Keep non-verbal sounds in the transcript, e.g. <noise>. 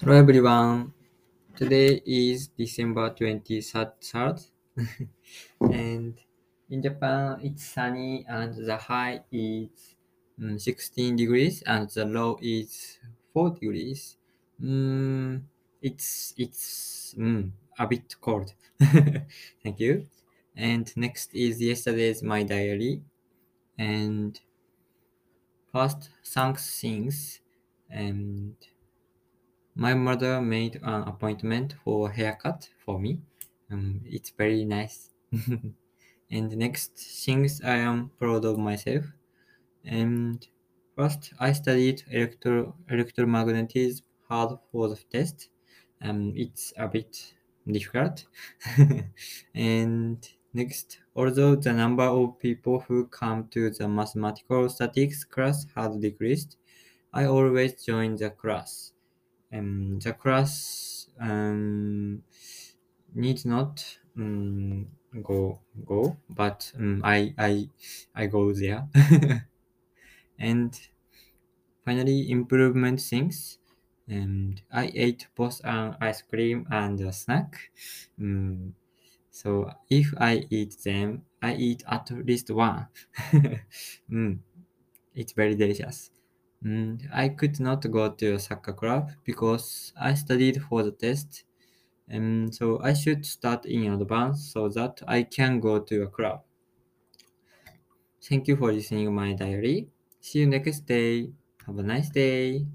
Hello everyone. Today is December 23rd <laughs> and in Japan it's sunny and the high is mm, 16 degrees and the low is 4 degrees. Mm, it's it's mm, a bit cold. <laughs> Thank you. And next is yesterday's my diary and first thanks things and my mother made an appointment for a haircut for me. Um, it's very nice. <laughs> and next things I am proud of myself. And first I studied electro electromagnetism hard for the test. Um, it's a bit difficult. <laughs> and next, although the number of people who come to the mathematical statistics class has decreased, I always join the class um, the class um, need not um, go go, but um, I I I go there. <laughs> and finally, improvement things. And I ate both an ice cream and a snack. Um, so if I eat them, I eat at least one. <laughs> mm, it's very delicious. Mm, I could not go to a soccer club because I studied for the test, and so I should start in advance so that I can go to a club. Thank you for listening my diary. See you next day. Have a nice day.